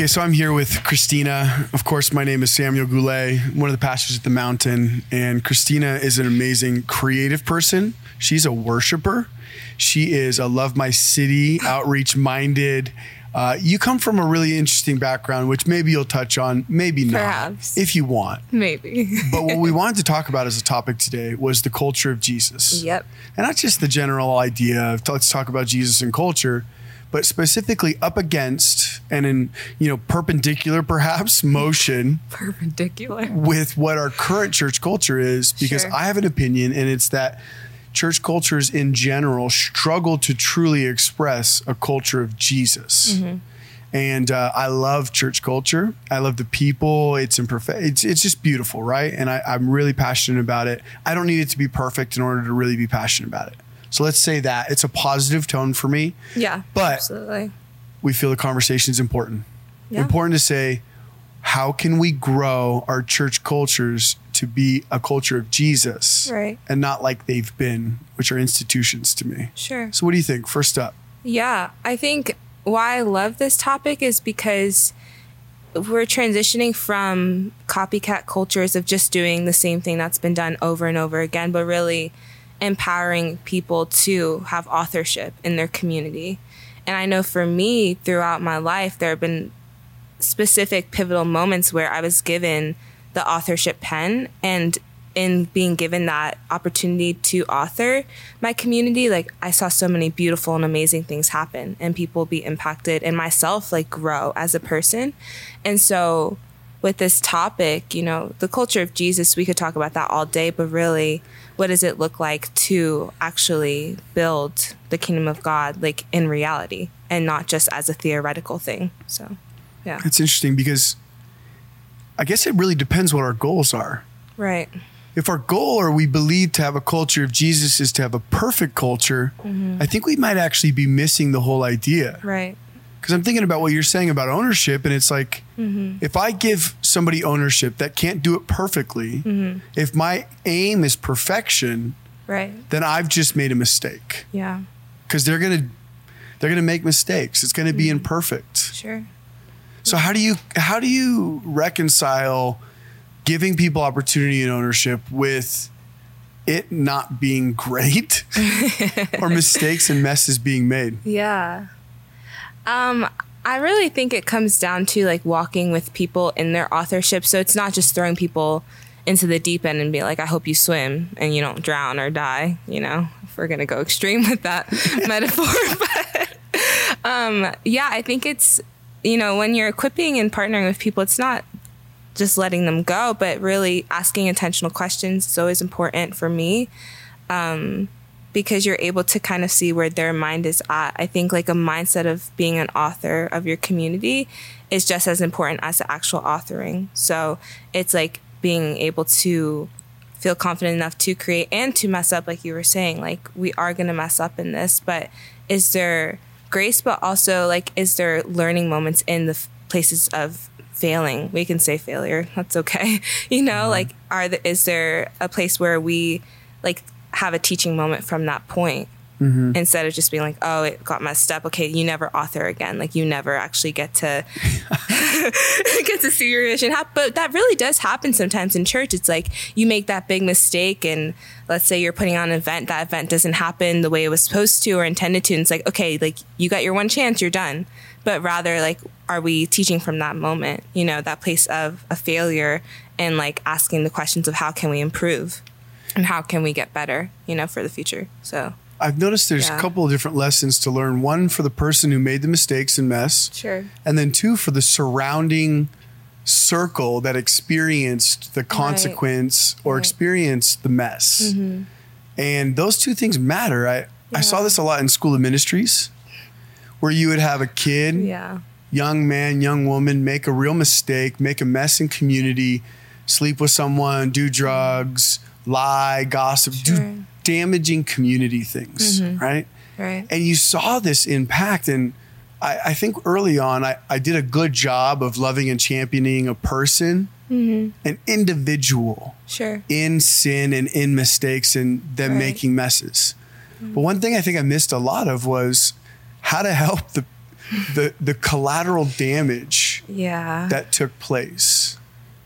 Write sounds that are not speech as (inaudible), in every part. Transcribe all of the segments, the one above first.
Okay, so I'm here with Christina. Of course, my name is Samuel Goulet, one of the pastors at the Mountain. And Christina is an amazing creative person. She's a worshiper. She is a love my city, outreach minded. Uh, you come from a really interesting background, which maybe you'll touch on, maybe not, if you want. Maybe. (laughs) But what we wanted to talk about as a topic today was the culture of Jesus. yep. And not just the general idea of let's talk about Jesus and culture, but specifically up against and in, you know, perpendicular perhaps (laughs) motion Perpendicular. with what our current church culture is because Sure. I have an opinion and it's that church cultures in general struggle to truly express a culture of Jesus. Mm-hmm. And uh, I love church culture. I love the people. It's imperfect. It's it's just beautiful, right? And I, I'm really passionate about it. I don't need it to be perfect in order to really be passionate about it. So let's say that it's a positive tone for me. Yeah. But- absolutely. We feel the conversation is important. Yeah. Important to say, how can we grow our church cultures to be a culture of Jesus Right. and not like they've been, which are institutions to me. Sure. So, what do you think? First up, Yeah, I think why I love this topic is because we're transitioning from copycat cultures of just doing the same thing that's been done over and over again, but really empowering people to have authorship in their community. And I know for me, throughout my life, there have been specific pivotal moments where I was given the authorship pen and in being given that opportunity to author my community like I saw so many beautiful and amazing things happen and people be impacted and myself like grow as a person. And so with this topic, you know, the culture of Jesus, we could talk about that all day, but really what does it look like to actually build the kingdom of God like in reality and not just as a theoretical thing. So, yeah. it's interesting because I guess it really depends what our goals are. Right. If our goal or we believe to have a culture of Jesus is to have a perfect culture, mm-hmm. I think we might actually be missing the whole idea. Right. Because I'm thinking about what you're saying about ownership, and it's like mm-hmm. if I give somebody ownership that can't do it perfectly, mm-hmm. if my aim is perfection, Right. then I've just made a mistake. Yeah. Because they're gonna they're gonna make mistakes. It's gonna be mm-hmm. imperfect. Sure. So how do you how do you reconcile giving people opportunity and ownership with it not being great (laughs) or mistakes and messes being made? Yeah. Um, I really think it comes down to like walking with people in their authorship. So it's not just throwing people into the deep end and be like, I hope you swim and you don't drown or die, you know, if we're going to go (laughs) extreme with that (laughs) metaphor. (laughs) But um, yeah, I think it's, you know, when you're equipping and partnering with people, it's not just letting them go, but really asking intentional questions is always important for me because you're able to kind of see where their mind is at. I think like a mindset of being an author of your community is just as important as the actual authoring. So it's like being able to feel confident enough to create and to mess up, like you were saying. Like we are going to mess up in this, but is there grace? But also, like, is there learning moments in the f- places of failing? We can say failure. That's okay. (laughs) You know, mm-hmm. like, are the, is there a place where we like have a teaching moment from that point mm-hmm. instead of just being like, oh, it got messed up. Okay, you never author again. Like you never actually get to (laughs) (laughs) get to see your vision. hap- But that really does happen sometimes in church. It's like you make that big mistake, and let's say you're putting on an event, that event doesn't happen the way it was supposed to or intended to. And it's like, okay, like you got your one chance, you're done. But rather, like, are we teaching from that moment? You know, that place of a failure, and like asking the questions of how can we improve, and how can we get better? You know, for the future. So I've noticed there's a couple of different lessons to learn. One for the person who made the mistakes and mess, sure. and then two for the surrounding circle that experienced the consequence or Right. experienced the mess. Mm-hmm. And those two things matter. I, I saw this a lot in school of ministries where you would have a kid, Yeah. young man, young woman make a real mistake, make a mess in community, sleep with someone, do drugs, lie, gossip, Sure. do damaging community things, mm-hmm. right? Right. And you saw this impact. And I, I think early on, I, I did a good job of loving and championing a person, mm-hmm. an individual Sure. in sin and in mistakes and them Right. making messes. Mm-hmm. But one thing I think I missed a lot of was how to help the the the collateral damage Yeah. that took place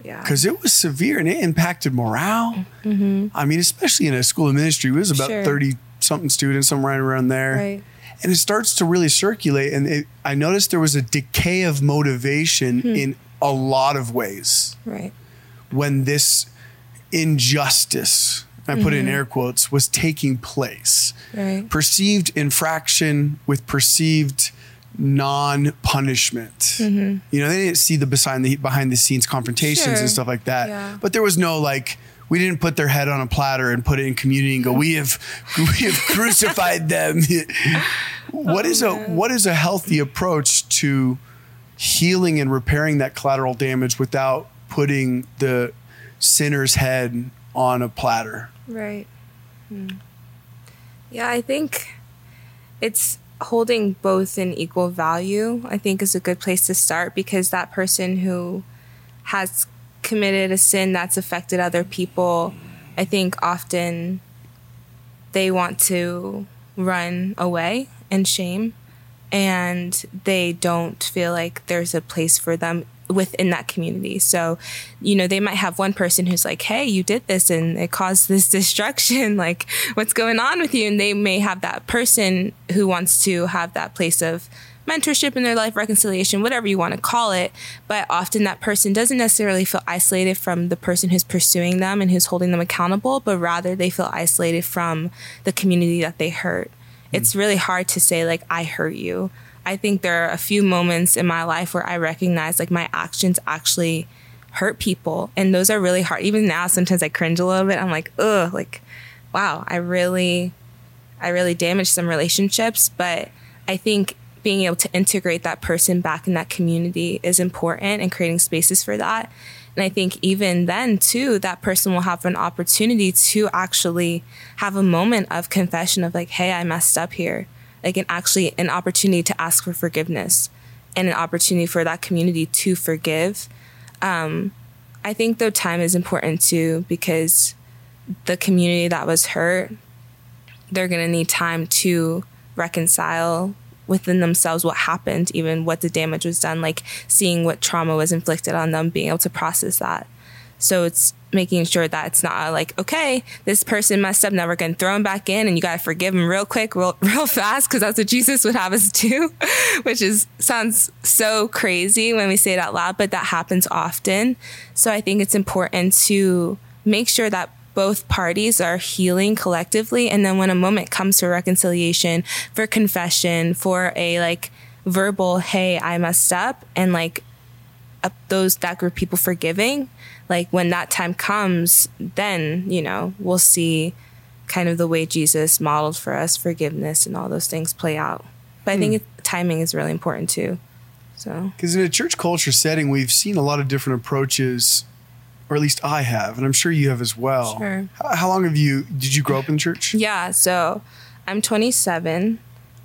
yeah. because it was severe and it impacted morale. I mean, especially in a school of ministry, it was about Mm-hmm. Sure. thirty something students, somewhere right around there, Right. and it starts to really circulate. And it, I noticed there was a decay of motivation Hmm. in a lot of ways Right. when this injustice. I put it in air quotes, was taking place. Mm-hmm. Right. Perceived infraction with perceived non-punishment. You know, they didn't see the behind the behind the scenes confrontations Mm-hmm. Sure. and stuff like that. Yeah. But there was no like we didn't put their head on a platter and put it in community and go, we have (laughs) we have crucified them. (laughs) what is a what is a healthy approach to healing and repairing that collateral damage without putting the sinner's head on a platter? Right. Hmm. Yeah, I think it's holding both in equal value, I think is a good place to start because that person who has committed a sin that's affected other people, I think often they want to run away in shame and they don't feel like there's a place for them within that community. So, you know, they might have one person who's like, "Hey, you did this and it caused this (laughs) destruction. Like, what's going on with you?" And they may have that person who wants to have that place of mentorship in their life, reconciliation, whatever you want to call it. But often that person doesn't necessarily feel isolated from the person who's pursuing them and who's holding them accountable, but rather they feel isolated from the community that they hurt. It's really hard to say, like, I hurt you. I think there are a few moments in my life where I recognize like my actions actually hurt people. And those are really hard. Even now, sometimes I cringe a little bit. I'm like, ugh, like, wow, I really, I really damaged some relationships. But I think being able to integrate that person back in that community is important and creating spaces for that. And I think even then, too, that person will have an opportunity to actually have a moment of confession of like, hey, I messed up here. Like, an actually an opportunity to ask for forgiveness and an opportunity for that community to forgive. Um, I think, though, time is important too because the community that was hurt, they're to need time to reconcile within themselves what happened, even what the damage was done, like seeing what trauma was inflicted on them, being able to process that. So it's making sure that it's not like, okay, this person messed up, now we're going to throw him back in and you got to forgive him real quick, real, (laughs) real fast, because that's what Jesus would have us (laughs) do, which is sounds so crazy when we say it out loud, but that happens often. So I think it's important to make sure that both parties are healing collectively and then when a moment comes for reconciliation for confession for a like verbal hey i messed up and like those that group of people forgiving like when that time comes then you know we'll see kind of the way jesus modeled for us forgiveness and all those things play out but i think hmm. it, timing is really important too so Because in a church culture setting, we've seen a lot of different approaches, or at least I have, and I'm sure you have as well. Sure. How, how long have you? Did you grow up in church? Yeah, so I'm 27.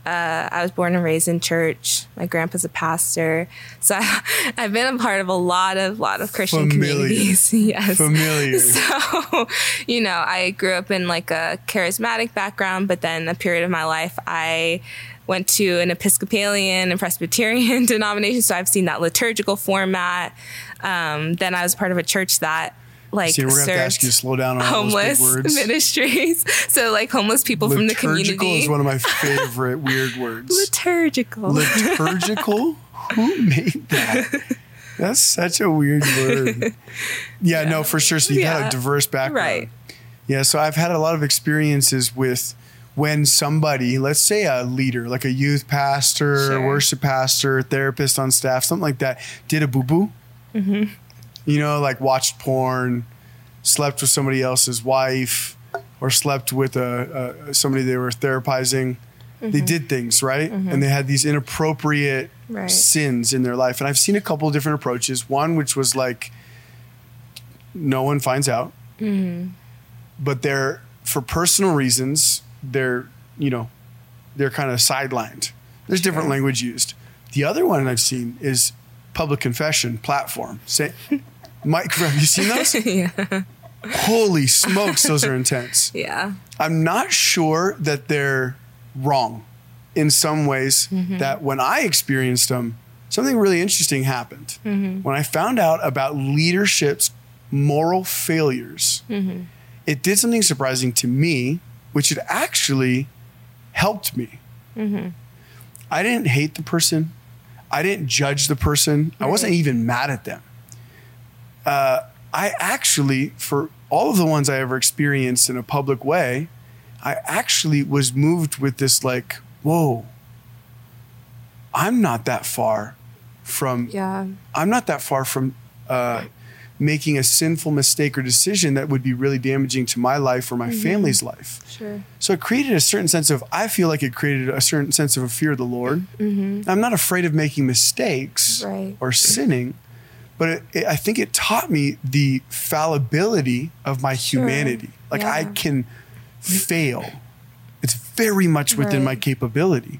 Uh, I was born and raised in church. My grandpa's a pastor, so I, (laughs) I've been a part of a lot of lot of Christian Familiar. communities. (laughs) yes, Familiar. (laughs) so you know, I grew up in like a charismatic background, but then a period of my life, I went to an Episcopalian and Presbyterian denomination, so I've seen that liturgical format. Um, then I was part of a church that like See, we're gonna have to ask you to slow down on homeless ministries. (laughs) So like homeless people from the community. Liturgical is one of my (laughs) favorite weird words. liturgical. Liturgical? Who made that? That's such a weird word. (laughs) Yeah, no, for sure. So you've had a diverse background. Right. Yeah, so I've had a lot of experiences with when somebody, let's say a leader, like a youth pastor, Sure. worship pastor, therapist on staff, something like that, did a boo boo. Mm-hmm. You know, like watched porn, slept with somebody else's wife, or slept with a, a somebody they were therapizing. Mm-hmm. They did things right, and they had these inappropriate Right. sins in their life. And I've seen a couple of different approaches. One which was like, no one finds out, Mm-hmm. but they're for personal reasons. They're you know, they're kind of sidelined. There's different language used. The other one I've seen is public confession platform. Say, Mike, have you seen those? (laughs) yeah. Holy smokes, those are intense. (laughs) Yeah. I'm not sure that they're wrong in some ways mm-hmm. that when I experienced them, something really interesting happened. Mm-hmm. When I found out about leadership's moral failures, mm-hmm. it did something surprising to me, which it actually helped me. I didn't hate the person. I didn't judge the person. I wasn't even mad at them. Uh, I actually, for all of the ones I ever experienced in a public way, I actually was moved with this like, whoa, I'm not that far from Yeah. I'm not that far from uh, making a sinful mistake or decision that would be really damaging to my life or my family's life. Sure. So it created a certain sense of, I feel like it created a certain sense of a fear of the Lord. I'm not afraid of making mistakes Right. or sinning, but it, it, I think it taught me the fallibility of my Sure. humanity. Like I can fail. It's very much within my capability.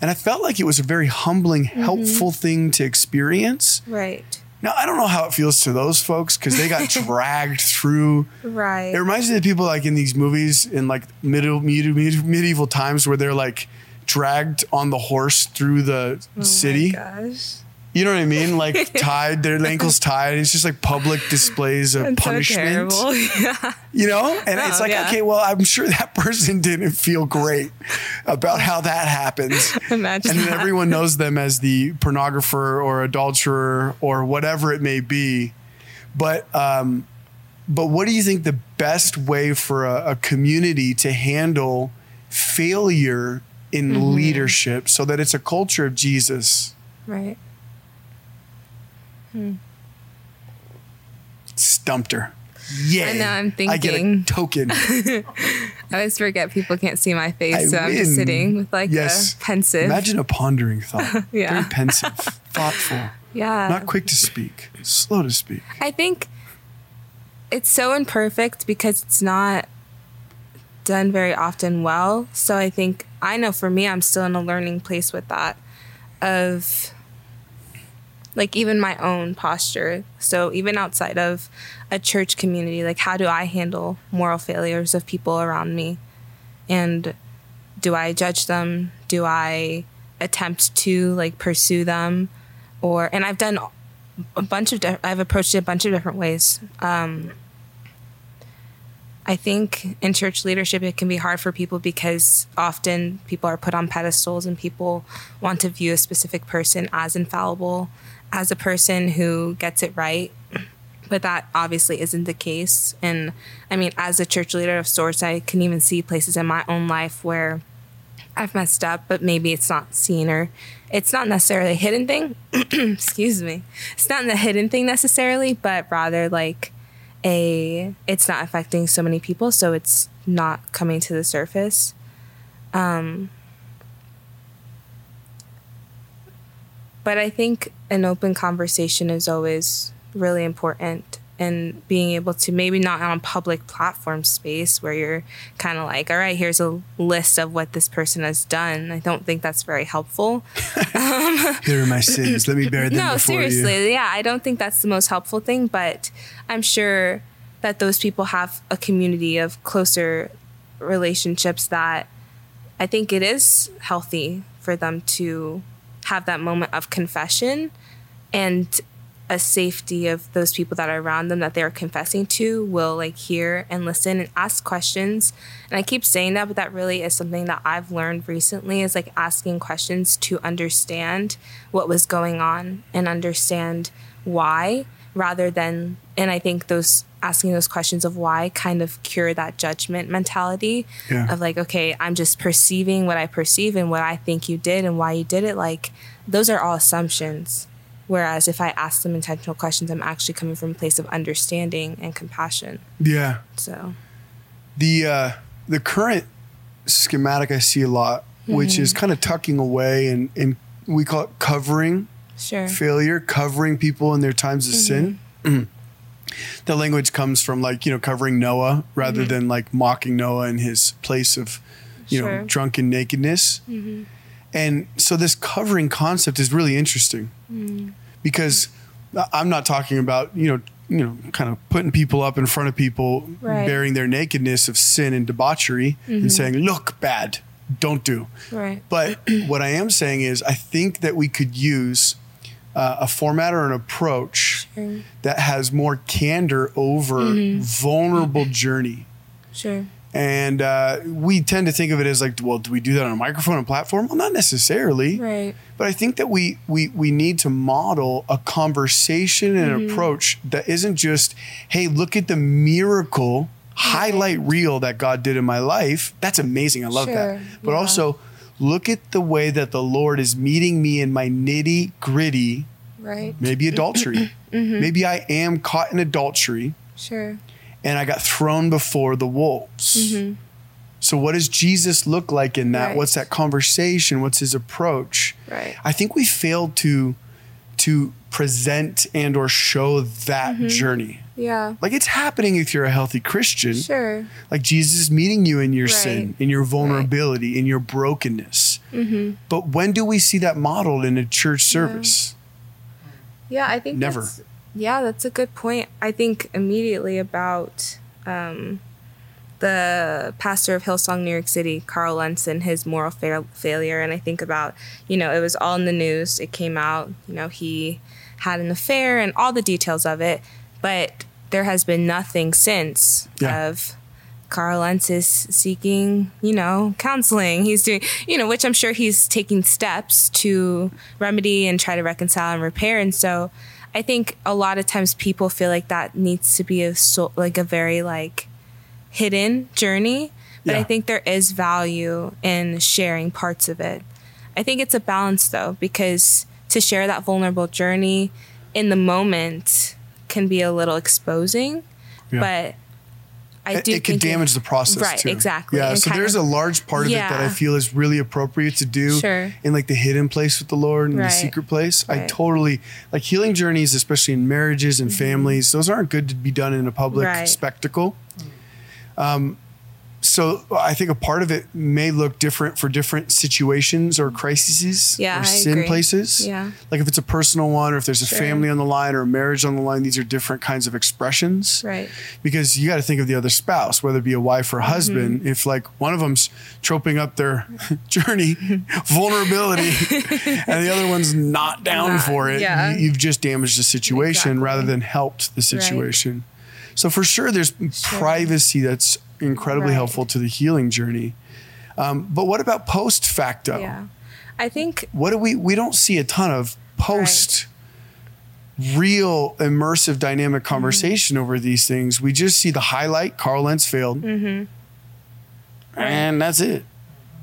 And I felt like it was a very humbling, mm-hmm. helpful thing to experience. Right. Now, I don't know how it feels to those folks because they got (laughs) dragged through. Right. It reminds me of people like in these movies in like medieval, medieval, medieval times where they're like dragged on the horse through the Oh city. gosh. You know what I mean? Like (laughs) tied, their ankles tied. It's just like public displays of That's punishment. so (laughs) yeah. You know? And it's like, yeah. okay, well, I'm sure that (laughs) person didn't feel great about how that happens. Imagine and then that. everyone knows them as the pornographer or adulterer or whatever it may be. But um, but what do you think the best way for a, a community to handle failure in Mm-hmm. leadership so that it's a culture of Jesus? Right. Stumped her. Yeah. I know, I'm I get a thinking. token. (laughs) I always forget people can't see my face, I so I'm just sitting with like Yes. a pensive. Imagine a pondering thought. (laughs) Yeah. Very pensive, thoughtful, (laughs) yeah. not quick to speak, slow to speak. I think it's so imperfect because it's not done very often well. So I think I know for me, I'm still in a learning place with that of like even my own posture. So even outside of a church community, like how do I handle moral failures of people around me? And do I judge them? Do I attempt to like pursue them? Or and I've done a bunch of di- I've approached it a bunch of different ways. Um, I think in church leadership it can be hard for people because often people are put on pedestals and people want to view a specific person as infallible, as a person who gets it right. But that obviously isn't the case. And I mean, as a church leader of sorts, I can even see places in my own life where I've messed up, but maybe it's not seen or it's not necessarily a hidden thing. (clears throat) Excuse me. It's not the hidden thing necessarily, but rather like a it's not affecting so many people, so it's not coming to the surface. Um but I think an open conversation is always really important and being able to maybe not on a public platform space where you're kind of like all right here's a list of what this person has done i don't think that's very helpful (laughs) um, Here are my sins. Let me (laughs) bear them no seriously you. yeah i don't think that's the most helpful thing but i'm sure that those people have a community of closer relationships that i think it is healthy for them to have that moment of confession and a safety of those people that are around them that they're confessing to will like hear and listen and ask questions. And i keep saying that but that really is something that i've learned recently is like asking questions to understand what was going on and understand why rather than and i think those asking those questions of why kind of cure that judgment mentality Yeah. of like okay i'm just perceiving what i perceive and what i think you did and why you did it like those are all assumptions whereas if i ask them intentional questions i'm actually coming from a place of understanding and compassion Yeah. so The uh, the current schematic I see a lot, which is kind of tucking away and, and we call it covering sure failure, covering people in their times of sin. Mm-hmm. (clears throat) the language comes from like, you know, covering Noah rather mm-hmm. than like mocking Noah in his place of, you Sure. know, drunken nakedness. Mm-hmm. And so this covering concept is really interesting mm. because I- I'm not talking about, you know, you know, kind of putting people up in front of people, Right. bearing their nakedness of sin and debauchery and saying, look bad. don't do. Right. But (clears throat) what I am saying is, I think that we could use uh, a format or an approach Sure. that has more candor over Mm-hmm. vulnerable journey. Sure. And uh, we tend to think of it as like, well, do we do that on a microphone and platform? Well, not necessarily. Right. But I think that we we we need to model a conversation and Mm-hmm. approach that isn't just, hey, look at the miracle highlight reel that God did in my life. That's amazing. I love that. But yeah. also look at the way that the Lord is meeting me in my nitty gritty, Right. maybe adultery. (clears throat) Mm-hmm. Maybe I am caught in adultery Sure. and I got thrown before the wolves. Mm-hmm. So, what does Jesus look like in that? Right. What's that conversation? What's his approach? Right. I think we failed to to present and or show that Mm-hmm. journey. Yeah. Like it's happening if you're a healthy Christian. Sure. Like Jesus is meeting you in your Right. sin, in your vulnerability, in your brokenness. Mm-hmm. But when do we see that modeled in a church service? Yeah, I think Never. that's- yeah, that's a good point. I think immediately about um, the pastor of Hillsong, New York City, Carl Lentz, and his moral fa- failure, and I think about you know it was all in the news. It came out. You know he had an affair and all the details of it, but there has been nothing since Yeah. of. Carl Lentz is seeking, you know, counseling. He's doing, you know, which I'm sure he's taking steps to remedy and try to reconcile and repair. And so I think a lot of times people feel like that needs to be a so, like a very like hidden journey. But Yeah. I think there is value in sharing parts of it. I think it's a balance though, because to share that vulnerable journey in the moment can be a little exposing. Yeah. But I do it could think damage the process Right, too. exactly. Yeah, And so there's of- a large part of it that I feel is really appropriate to do Sure. in like the hidden place with the Lord and the secret place. I totally like healing journeys, especially in marriages and families. Those aren't good to be done in a public Mm-hmm. Right. spectacle. Um, so I think a part of it may look different for different situations or crises Yeah, or I sin agree. places. Yeah. Like if it's a personal one or if there's a Sure. family on the line or a marriage on the line, these are different kinds of expressions Right. because you got to think of the other spouse, whether it be a wife or a husband. Mm-hmm. If like one of them's troping up their (laughs) journey, (laughs) vulnerability, and the other one's not down Not- for it, yeah. you, you've just damaged the situation Exactly. rather than helped the situation. So for sure, there's privacy that's incredibly Right. helpful to the healing journey. Um, but what about post facto? Yeah. I think What do we? We don't see a ton of post. Real immersive dynamic Mm-hmm. conversation over these things. We just see the highlight. Carl Lentz failed, and that's it.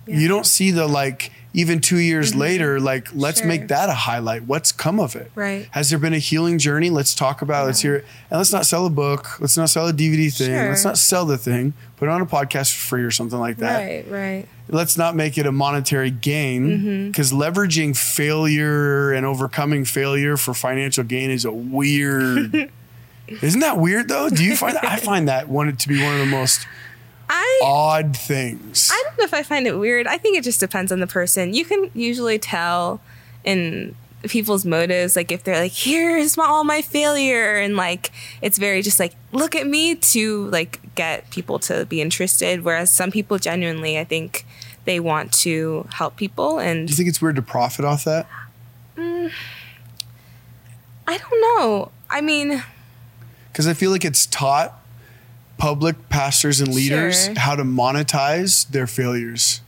Mm-hmm. Yeah. You don't see the like. Even two years later, like let's Sure. make that a highlight. What's come of it? Right. Has there been a healing journey? Let's talk about. it. Let's hear it, and let's not sell a book. Let's not sell a DVD thing. Sure. Let's not sell the thing. Put it on a podcast for free or something like that right, right. let's not make it a monetary gain because leveraging failure and overcoming failure for financial gain is a weird (laughs) isn't that weird though do you find that i find that one to be one of the most (laughs) I odd things I don't know if I find it weird. I think it just depends on the person. You can usually tell in people's motives, like if they're like, "Here's my, all my failure," and like it's very just like, "Look at me," to like get people to be interested. Whereas some people genuinely, I think, they want to help people, and do you think it's weird to profit off that mm, I don't know. I mean, because i feel like it's taught public pastors and leaders Sure. how to monetize their failures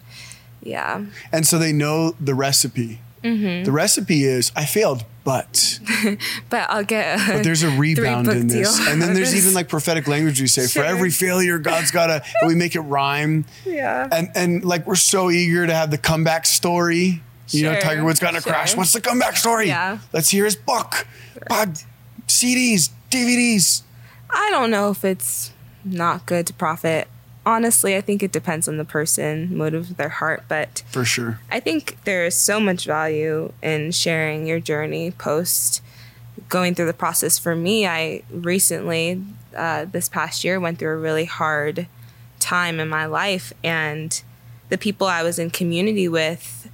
yeah, and so they know the recipe Mm-hmm. the recipe is i failed but (laughs) but I'll get. But there's a rebound in this. And then there's (laughs) even like prophetic language we say, Sure. for every failure, God's got to, (laughs) we make it rhyme. yeah. And, and like we're so eager to have the comeback story. You know, Tiger Woods got in a sure. crash. What's the comeback story? Yeah. Let's hear his book. Pod, CDs, DVDs. I don't know if it's not good to profit. Honestly, I think it depends on the person, motive of their heart, but For sure. I think there is so much value in sharing your journey post going through the process. For me, I recently, uh, this past year, went through a really hard time in my life, and the people I was in community with,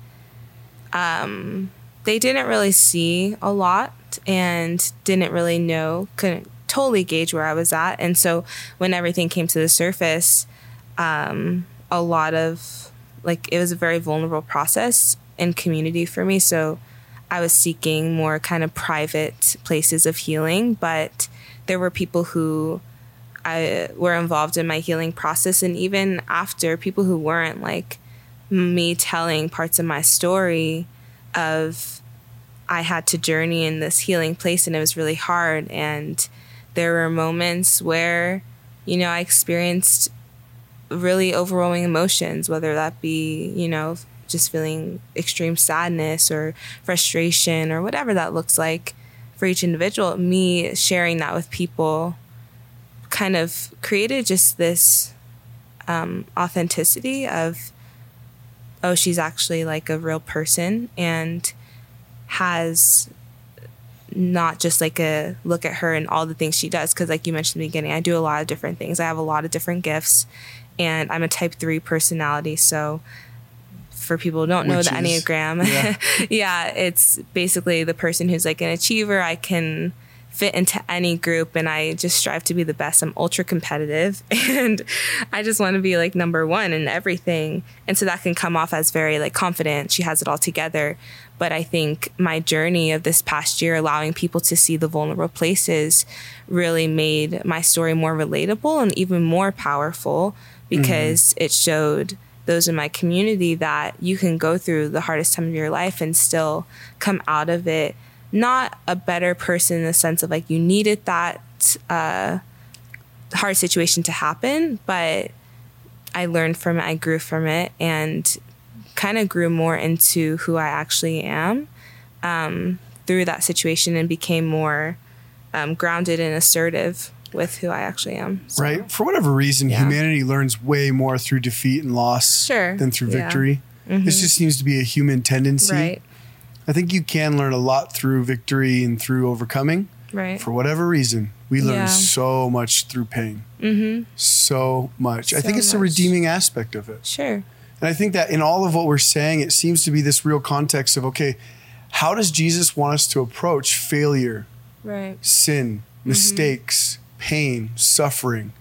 um, they didn't really see a lot and didn't really know, couldn't totally gauge where I was at. And so when everything came to the surface, um, a lot of like it was a very vulnerable process in community for me. So I was seeking more kind of private places of healing, but there were people who I were involved in my healing process and even after people who weren't like me telling parts of my story of I had to journey in this healing place and it was really hard and there were moments where you know I experienced really overwhelming emotions whether that be you know just feeling extreme sadness or frustration or whatever that looks like for each individual. Me sharing that with people kind of created just this um, authenticity of oh she's actually like a real person and has not just like a look at her and all the things she does because like you mentioned in the beginning i do a lot of different things. I have a lot of different gifts and i'm a type 3 personality so for people who don't know Which the is- enneagram yeah. (laughs) yeah it's basically the person who's like an achiever. I can fit into any group and i just strive to be the best. I'm ultra competitive (laughs) and i just want to be like number one in everything and so that can come off as very like confident. She has it all together but i think my journey of this past year allowing people to see the vulnerable places really made my story more relatable and even more powerful because it showed those in my community that you can go through the hardest time of your life and still come out of it not a better person in the sense of like you needed that uh, hard situation to happen, but I learned from it, I grew from it, and kind of grew more into who I actually am um, through that situation and became more um, grounded and assertive with who I actually am. So, right? For whatever reason, Yeah. humanity learns way more through defeat and loss Sure, than through yeah. Mm-hmm. victory. This just seems to be a human tendency. Right, I think you can learn a lot through victory and through overcoming. right. For whatever reason, we learn Yeah. so much through pain. mm-hmm. So much. I think it's the much. redeeming aspect of it. Sure. And I think that in all of what we're saying, it seems to be this real context of okay, how does Jesus want us to approach failure, Right. sin, mm-hmm. mistakes, pain, suffering?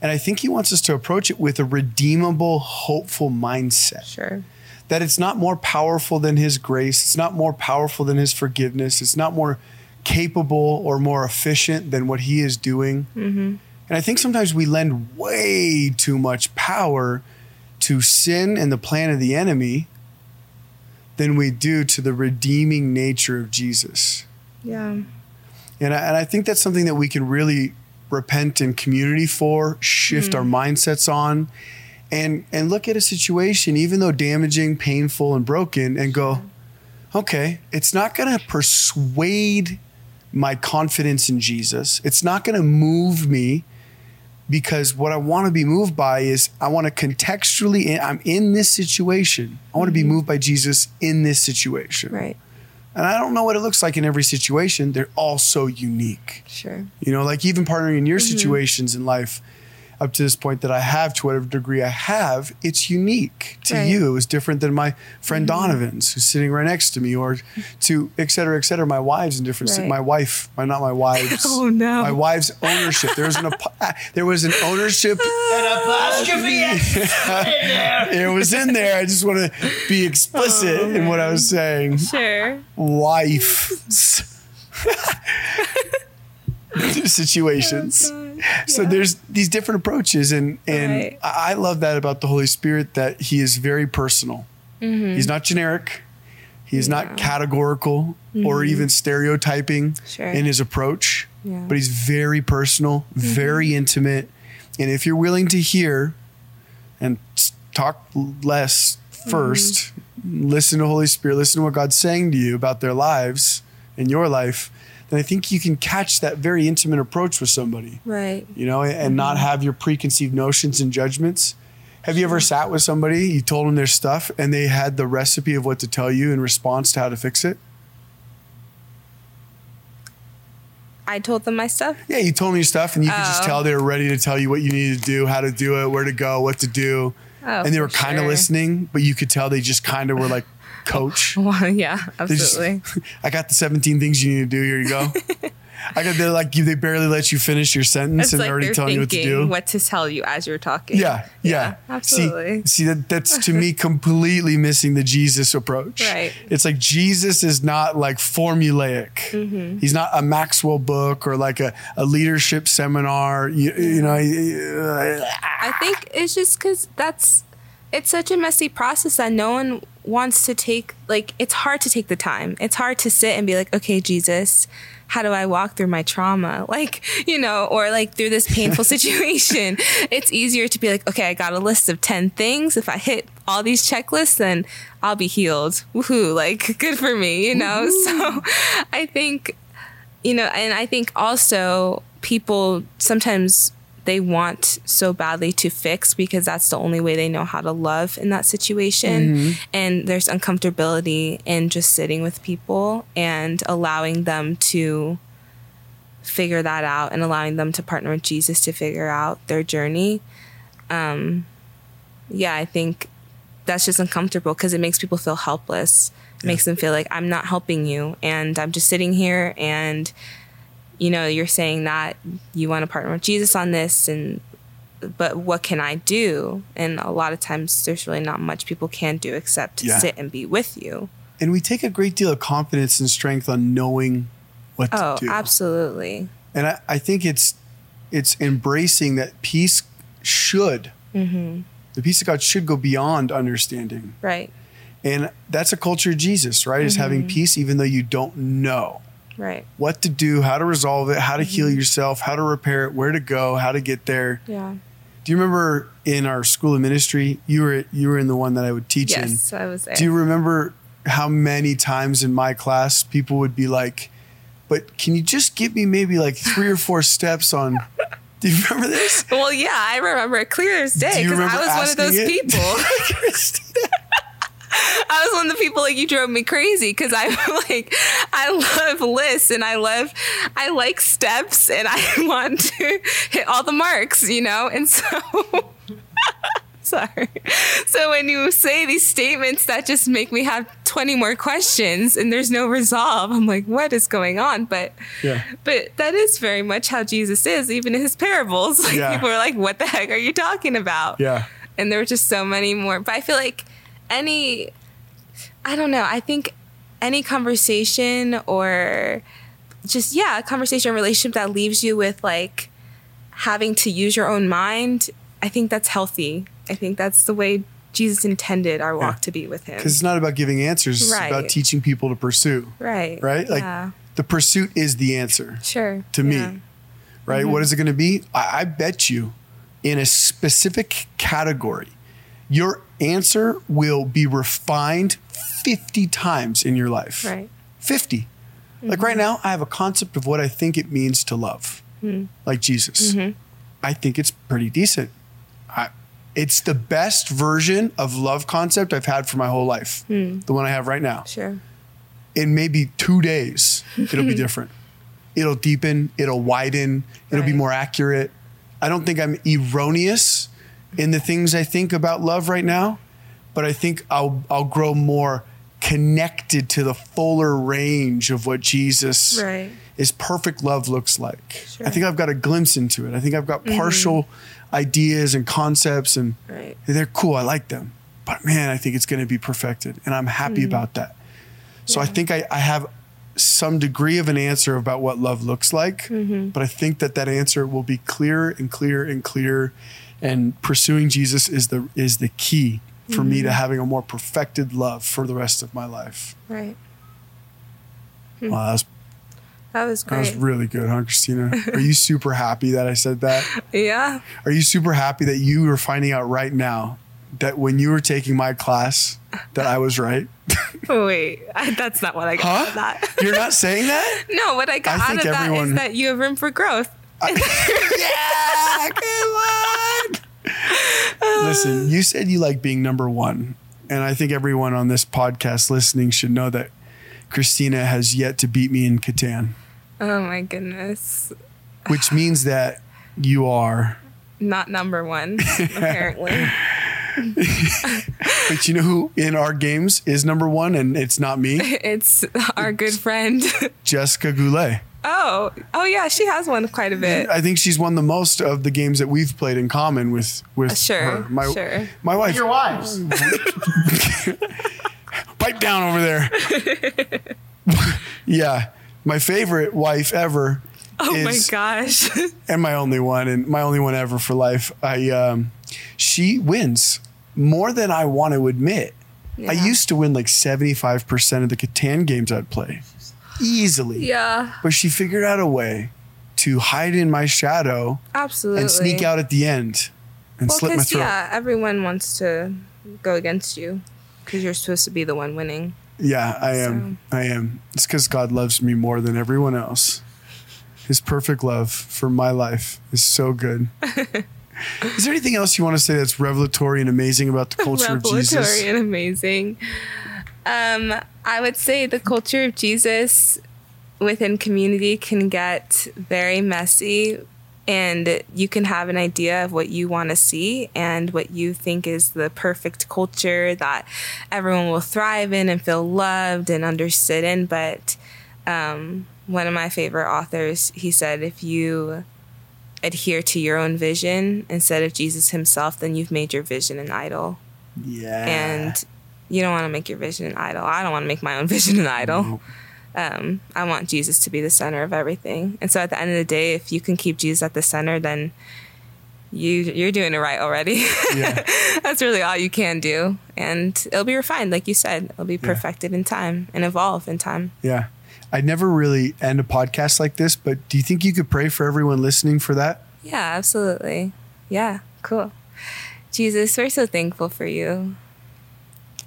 And I think he wants us to approach it with a redeemable, hopeful mindset. Sure. That it's not more powerful than his grace, it's not more powerful than his forgiveness, it's not more capable or more efficient than what he is doing. Mm-hmm. And I think sometimes we lend way too much power to sin and the plan of the enemy than we do to the redeeming nature of Jesus. Yeah. And I, and I think that's something that we can really repent in community for, shift our mm. mindsets on, and and look at a situation, even though damaging, painful, and broken, and go, okay, it's not going to persuade my confidence in Jesus. It's not going to move me because what I want to be moved by is I want to contextually, I'm in this situation. I want to be moved by Jesus in this situation. Right. And I don't know what it looks like in every situation. They're all so unique. Sure. You know, like even partnering in your Mm-hmm. situations in life up to this point that I have to whatever degree I have, it's unique to Right. Mm-hmm. you. It was different than my friend Donovan's who's sitting right next to me or (laughs) to et cetera, et cetera. My wives in different, Right. my wife, my, not my wives. (laughs) Oh, no. My wife's ownership. There was an, ap- (laughs) there was an ownership. An apostrophe. It was in there. I just want to be explicit Oh, in what I was saying. Sure. wife (laughs) situations. Oh, so there's these different approaches, and and Right. I love that about the Holy Spirit that He is very personal. Mm-hmm. He's not generic. He is not Yeah. categorical or mm-hmm. even stereotyping Sure. in his approach, Yeah. but he's very personal, mm-hmm. very intimate. And if you're willing to hear and talk less 1st listen to Holy Spirit, listen to what God's saying to you about their lives and your life, then I think you can catch that very intimate approach with somebody, Right. you know, and mm-hmm. not have your preconceived notions and judgments. Have you ever sat with somebody, you told them their stuff, and they had the recipe of what to tell you in response to how to fix it? I told them my stuff. Yeah, you told me your stuff, and you could just Oh. tell they were ready to tell you what you needed to do, how to do it, where to go, what to do. Oh, and they were kind of sure. listening, but you could tell they just kind of were like, coach. (laughs) Well, yeah, They just- absolutely. (laughs) I got the 17 things you need to do. Here you go. (laughs) I got they're like you. They barely let you finish your sentence It's and like they're already telling you what to thinking do. what to tell you as you're talking. Yeah, yeah. absolutely. See, see that that's to me completely missing the Jesus approach. Right. It's like Jesus is not like formulaic. Mm-hmm. He's not a Maxwell book or like a, a leadership seminar. You, you know, I think it's just because that's it's such a messy process that no one wants to take. Like, it's hard to take the time. It's hard to sit and be like, okay, Jesus, how do I walk through my trauma? (laughs) Like, you know, or like through this painful (laughs) situation. It's easier to be like, okay, I got a list of 10 things. If I hit all these checklists, then I'll be healed. Woohoo. Like, (laughs) good for me, you know? So I think you know, and I think also people sometimes they want so badly to fix because that's the only way they know how to love in that situation. And there's uncomfortability in just sitting with people and allowing them to figure that out and allowing them to partner with Jesus to figure out their journey. Um, yeah, I think that's just uncomfortable because it makes people feel helpless. It makes them feel like I'm not helping you and I'm just sitting here and you know, you're saying that you want to partner with Jesus on this and but what can I do? And a lot of times there's really not much people can do except Yeah. sit and be with you. and we take a great deal of confidence and strength on knowing what Oh, to do. Oh, absolutely. And I, I think it's it's embracing that peace should Mm-hmm. the peace of God should go beyond understanding. Right. And that's a culture of Jesus, right? Is having Mm-hmm. peace even though you don't know Right. what to do, how to resolve it, how to heal Mm-hmm. yourself, how to repair it, where to go, how to get there. Yeah. Do you remember in our school of ministry, you were you were in the one that I would teach in. Yes, I was there. Do you remember how many times in my class people would be like, "But can you just give me maybe like three or four steps on (laughs) Do you remember this? well, yeah, I remember it clear as day because I was one of those it? people. (laughs) (laughs) (laughs) I was one of the people like you drove me crazy because I (laughs) like I love lists and I love I like steps and I (laughs) want to hit all the marks, you know, and so. Sorry. So when you say these statements that just make me have 20 more questions and there's no resolve, I'm like, what is going on? But Yeah. but that is very much how Jesus is, even in his parables. Like Yeah. people are like, what the heck are you talking about? Yeah. and there were just so many more. But I feel like any, I don't know. I think any conversation or just yeah, a conversation or relationship that leaves you with like having to use your own mind. I think that's healthy. I think that's the way Jesus intended our walk Yeah. to be with Him. Because it's not about giving answers, it's about teaching people to pursue, Right. right? Like yeah. the pursuit is the answer. Sure. to Yeah. me, right? Mm-hmm. What is it going to be? I, I bet you in a specific category, your answer will be refined 50 times in your life. Right. 50. Like right mm-hmm. now, I have a concept of what I think it means to love, hmm. like Jesus. Mm-hmm. I think it's pretty decent. I, it's the best version of love concept I've had for my whole life, hmm. the one I have right now Sure. in maybe two days, it'll be (laughs) different. It'll deepen, it'll widen, it'll be more accurate. I don't think I'm erroneous in the things I think about love right now, but I think I'll I'll grow more connected to the fuller range of what Jesus Right. is perfect love looks like. Sure. I think I've got a glimpse into it. I think I've got mm-hmm. partial ideas and concepts and Right. they're cool. I like them. But man, I think it's going to be perfected. And I'm happy mm-hmm. about that. So I think I, I have some degree of an answer about what love looks like. Mm-hmm. But I think that that answer will be clearer and clearer and clearer. And pursuing Jesus is the is the key for me to mm-hmm. having a more perfected love for the rest of my life. Right. Wow, that was, That was that was really good, huh, Christina? Are you super happy that I said that? (laughs) yeah. Are you super happy that you are finding out right now that when you were taking my class that I was right? (laughs) Wait, I, that's not what I got Huh? out of that. You're not saying that? (laughs) No, what I got I out of that everyone- is that you have room for growth. (laughs) yeah, come on. Listen, you said you like being number one. And I think everyone on this podcast listening should know that Christina has yet to beat me in Catan, Oh my goodness. which means that you are. Not number one, apparently. (laughs) But you know who in our games is number one, and it's not me? (laughs) It's our good friend. (laughs) Jessica Goulet. Oh, oh yeah, she has won quite a bit. I think she's won the most of the games that we've played in common with with Sure, her. My, sure. My wife. Your wives. Pipe down over there. yeah, my favorite wife ever. Oh my gosh. and my only one, and my only one ever for life. I um, she wins more than I want to admit. I used to win like seventy five percent of the Catan games I'd play, easily. yeah, But she figured out a way to hide in my shadow absolutely. and sneak out at the end and Well, slit my throat. yeah, everyone wants to go against you because you're supposed to be the one winning. Yeah, I am. I am. It's because God loves me more than everyone else. His perfect love for my life is so good. (laughs) is there anything else you want to say that's revelatory and amazing about the (laughs) culture of Jesus? Revelatory and amazing. Um, I would say the culture of Jesus within community can get very messy and you can have an idea of what you want to see and what you think is the perfect culture that everyone will thrive in and feel loved and understood in but um, one of my favorite authors he said if you adhere to your own vision instead of jesus himself then you've made your vision an idol Yeah. and you don't want to make your vision an idol. I don't want to make my own (laughs) vision an idol. Um, I want Jesus to be the center of everything. And so at the end of the day, if you can keep Jesus at the center, then you you're doing it right already. (laughs) yeah. That's really all you can do, and it'll be refined, like you said. It'll be perfected in time and evolve in time. Yeah. I'd never really end a podcast like this, but do you think you could pray for everyone listening for that? Yeah, absolutely. Yeah, cool. Jesus, we're so thankful for you.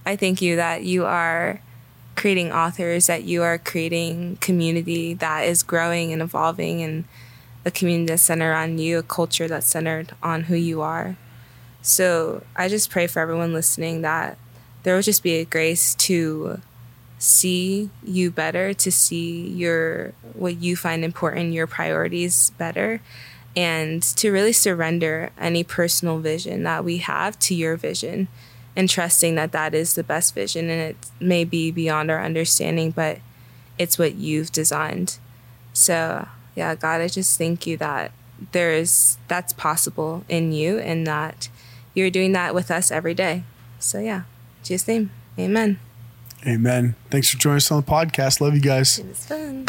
I thank you that you are creating authors, that you are creating community that is growing and evolving, and a community that's centered on you, a culture that's centered on who you are. So I just pray for everyone listening that there will just be a grace to see you better, to see your what you find important, your priorities better, and to really surrender any personal vision that we have to your vision and trusting that that is the best vision. And it may be beyond our understanding but it's what you've designed. So yeah god i just thank you that there's that's possible in you and that you're doing that with us every day. So yeah jesus name amen Amen. Thanks for joining us on the podcast. Love you guys. it was fun